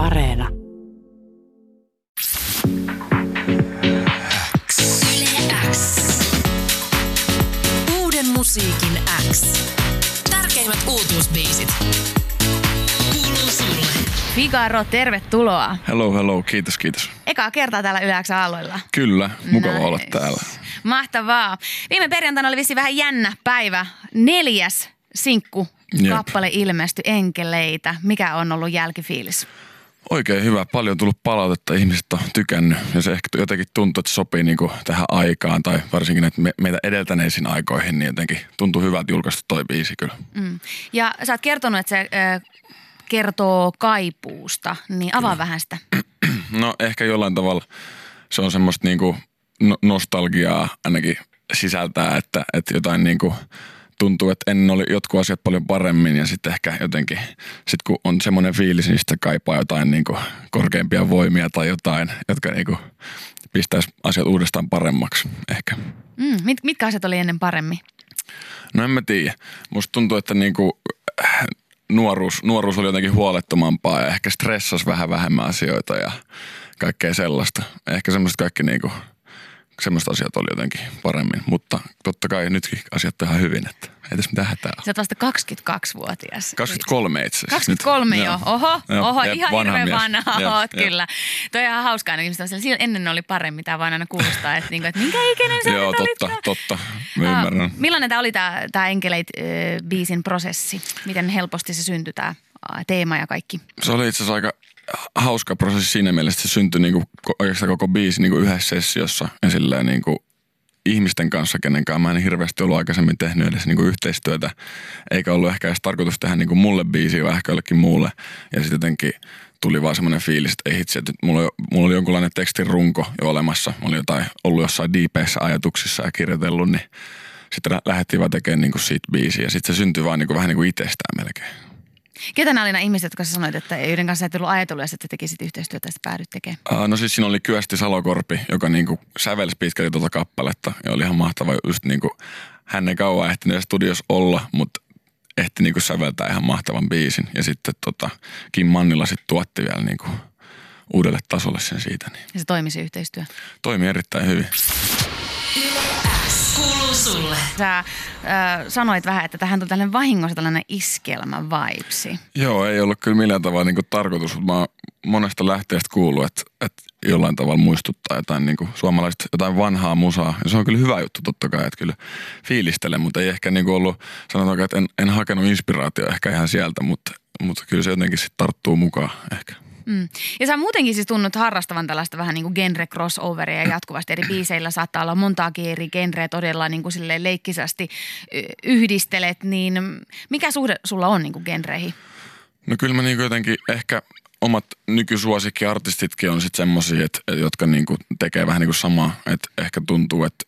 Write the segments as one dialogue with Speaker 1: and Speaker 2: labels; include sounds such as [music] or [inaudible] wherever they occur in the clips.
Speaker 1: Areena.
Speaker 2: Uuden musiikin X. Tärkeimmät uutuusbiisit. Kuuluu sulle.
Speaker 3: Figaro, tervetuloa.
Speaker 4: Hello, hello, kiitos, kiitos.
Speaker 3: Ekaa kertaa täällä Yläksän aalloilla.
Speaker 4: Kyllä, mukava
Speaker 3: Nice.
Speaker 4: olla täällä.
Speaker 3: Mahtavaa. Viime perjantaina oli vissi vähän jännä päivä. Neljäs sinkku
Speaker 4: Jep.
Speaker 3: kappale ilmestyi enkeleitä. Mikä on ollut jälkifiilis?
Speaker 4: Oikein hyvä, paljon tullut palautetta, ihmiset on tykännyt ja se ehkä jotenkin tuntuu, että sopii niinku tähän aikaan tai varsinkin näitä me, meitä edeltäneisiin aikoihin, niin jotenkin tuntuu hyvältä julkaista toi biisi kyllä.
Speaker 3: Mm. Ja sä oot kertonut, että se ö, kertoo kaipuusta, niin avaa vähän sitä.
Speaker 4: No ehkä jollain tavalla se on semmoista niinku no- nostalgiaa ainakin sisältää, että, että jotain niinku tuntuu, että ennen oli jotkut asiat paljon paremmin ja sitten ehkä jotenkin, sit kun on semmoinen fiilis, niin sitten kaipaa jotain niinku korkeampia voimia tai jotain, jotka niinku pistäisi asiat uudestaan paremmaksi ehkä.
Speaker 3: Mm. Mit, mitkä asiat oli ennen paremmin?
Speaker 4: No en mä tiedä. Musta tuntuu, että niinku, äh, nuoruus, nuoruus oli jotenkin huolettomampaa ja ehkä stressasi vähän vähemmän asioita ja kaikkea sellaista. Ehkä semmoiset kaikki niinku, semmoiset asiat oli jotenkin paremmin, mutta totta kai nytkin asiat on ihan hyvin, että ei tässä mitään hätää ole.
Speaker 3: Sä oot vasta 22-vuotias.
Speaker 4: 23 itse asiassa.
Speaker 3: 23
Speaker 4: nyt.
Speaker 3: jo.
Speaker 4: Joo.
Speaker 3: Oho,
Speaker 4: Joo,
Speaker 3: oho
Speaker 4: jep,
Speaker 3: ihan
Speaker 4: vanha
Speaker 3: hirveän
Speaker 4: mies.
Speaker 3: vanha
Speaker 4: Joo,
Speaker 3: oot
Speaker 4: joo.
Speaker 3: kyllä. Toi on ihan hauskaa, niin ihmiset on siellä, "Silloin ennen oli paremmin, tämä vaan aina kuulostaa, että, niinku, että minkä ikäinen sä
Speaker 4: Joo,
Speaker 3: nyt olit?
Speaker 4: totta, totta. Mä ymmärrän.
Speaker 3: Millainen tämä oli tämä, tämä Enkeleit-biisin prosessi? Miten helposti se syntyi tämä teema ja kaikki?
Speaker 4: Se oli itse asiassa aika hauska prosessi siinä mielessä, että se syntyi niinku, oikeastaan koko biisi niinku yhdessä sessiossa ja silleen niinku ihmisten kanssa, kenen kanssa mä en hirveästi ollut aikaisemmin tehnyt edes niinku yhteistyötä, eikä ollut ehkä edes tarkoitus tehdä niinku mulle biisiä, vaan ehkä jollekin muulle. Ja sitten jotenkin tuli vaan semmoinen fiilis, että ei hitsi, että mulla, oli- mulla oli jonkunlainen tekstin runko jo olemassa. Mä olin jotain, ollut jossain diipeissä ajatuksissa ja kirjoitellut, niin sitten lä- lähdettiin vaan tekemään niinku siitä biisiä. Ja sitten se syntyi vaan niinku, vähän niin kuin itsestään melkein.
Speaker 3: Ketä nämä oli nämä ihmiset, jotka sä sanoit, että joiden kanssa et ollut ajatellut, että tekisit yhteistyötä ja päädyt tekemään?
Speaker 4: Uh, no siis siinä oli Kyösti Salokorpi, joka niinku sävelsi pitkälti tuota kappaletta ja oli ihan mahtava just niinku, hän ei kauan ehtinyt edes studiossa olla, mutta ehti niinku säveltää ihan mahtavan biisin. Ja sitten tota, Kim Mannila sitten tuotti vielä niinku uudelle tasolle sen siitä, niin
Speaker 3: Ja se toimi se yhteistyö.
Speaker 4: toimi erittäin hyvin.
Speaker 2: Kuuluu sulle.
Speaker 3: Sä äh, sanoit vähän, että tähän tuli tällainen vahingossa tällainen iskelmä vibesi.
Speaker 4: Joo, ei ollut kyllä millään tavalla niinku tarkoitus, mutta mä oon monesta lähteestä kuullut, että, että jollain tavalla muistuttaa jotain niinku suomalaista, jotain vanhaa musaa. Ja se on kyllä hyvä juttu totta kai, että kyllä fiilistelen, mutta ei ehkä niinku ollut, sanotaanko, että en, en hakenut inspiraatio ehkä ihan sieltä, mutta, mutta kyllä se jotenkin sitten tarttuu mukaan ehkä.
Speaker 3: Mm. Ja sä muutenkin siis tunnut harrastavan tällaista vähän niin kuin genre crossoveria ja jatkuvasti eri biiseillä saattaa olla montaakin eri genreä todella niin kuin leikkisästi yhdistelet, niin mikä suhde sulla on niin kuin genreihin?
Speaker 4: No kyllä mä niinku jotenkin ehkä omat nykysuosikkiartistitkin on sitten semmosia, että, jotka niinku tekee vähän niinku samaa. Että ehkä tuntuu, että,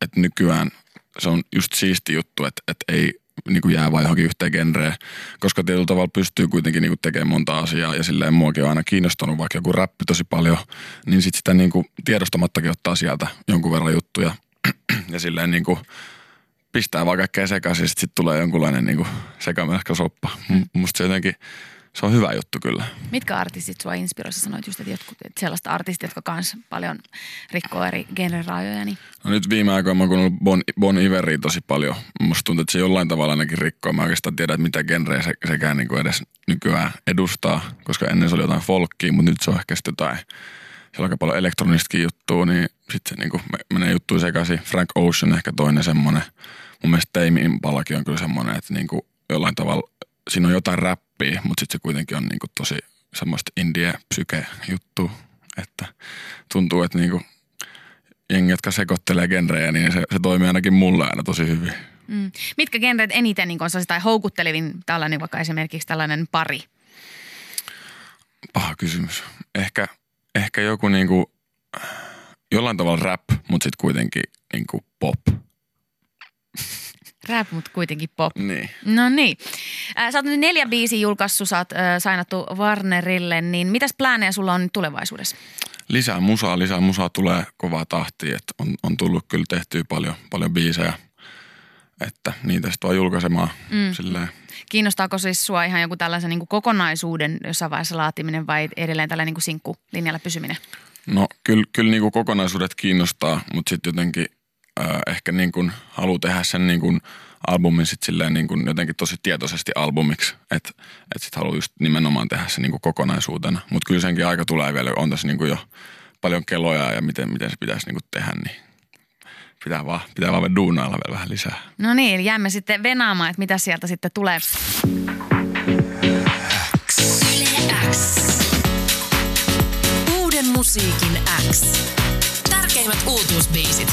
Speaker 4: että nykyään se on just siisti juttu, että, että ei niinku jää vaan johonkin yhteen genreen. Koska tietyllä tavalla pystyy kuitenkin niinku tekemään monta asiaa ja silleen muakin on aina kiinnostunut vaikka joku räppi tosi paljon. Niin sit sitä niinku tiedostamattakin ottaa sieltä jonkun verran juttuja. [clears throat] ja silleen niinku pistää vaan kaikkea sekaisin ja sitten sit tulee jonkunlainen niinku sekamelskasoppa. Mm. Musta se jotenkin, se on hyvä juttu kyllä.
Speaker 3: Mitkä artistit sua inspiroissa? Sanoit just, että, jotkut, että sellaista artistit, jotka kans paljon rikkoo eri genrerajoja. Niin.
Speaker 4: No nyt viime aikoina mä oon kuunnellut Bon, bon Iveria tosi paljon. Musta tuntuu, että se jollain tavalla ainakin rikkoo. Mä oikeastaan tiedän, että mitä genreä se, sekään niin edes nykyään edustaa, koska ennen se oli jotain folkkia, mutta nyt se on ehkä sitten jotain, siellä on aika paljon elektronistakin juttua, niin sitten se niin kuin menee juttuun sekaisin. Frank Ocean ehkä toinen semmoinen. Mun mielestä Tame Impalakin on kyllä semmoinen, että niin kuin jollain tavalla siinä on jotain räppiä, mutta sitten se kuitenkin on niin kuin tosi semmoista indie psyke juttu, että tuntuu, että niin kuin jengi, jotka sekoittelee genrejä, niin se, se toimii ainakin mulle aina tosi hyvin.
Speaker 3: Mm. Mitkä genret eniten niin on tai houkuttelevin tällainen vaikka esimerkiksi tällainen pari?
Speaker 4: Paha kysymys. Ehkä, ehkä joku niinku, jollain tavalla rap, mutta sitten kuitenkin niinku pop.
Speaker 3: Rap, mutta kuitenkin pop.
Speaker 4: Niin.
Speaker 3: No niin. Äh, Sä oot nyt neljä biisiä julkaissut, sä oot äh, sainattu Warnerille, niin mitäs plääneja sulla on nyt tulevaisuudessa?
Speaker 4: Lisää musaa, lisää musaa tulee kovaa tahtia, että on, on tullut kyllä tehtyä paljon, paljon biisejä, että niitä sitten vaan julkaisemaan mm. silleen
Speaker 3: Kiinnostaako siis sua ihan joku tällaisen niin kokonaisuuden jossain vaiheessa laatiminen vai edelleen tällä niin sinkkulinjalla pysyminen?
Speaker 4: No kyllä, kyllä niin kokonaisuudet kiinnostaa, mutta sitten jotenkin äh, ehkä niin kuin haluaa tehdä sen niin kuin albumin sit silleen niin kuin jotenkin tosi tietoisesti albumiksi, että et sitten haluaa just nimenomaan tehdä se niin kuin kokonaisuutena. Mutta kyllä senkin aika tulee vielä, on tässä niin kuin jo paljon keloja ja miten, miten se pitäisi niin kuin tehdä, niin pitää vaan, pitää vaan duunailla vielä vähän lisää.
Speaker 3: No niin, jäämme sitten venaamaan, että mitä sieltä sitten tulee.
Speaker 2: X. Uuden musiikin X. Tärkeimmät uutuusbiisit.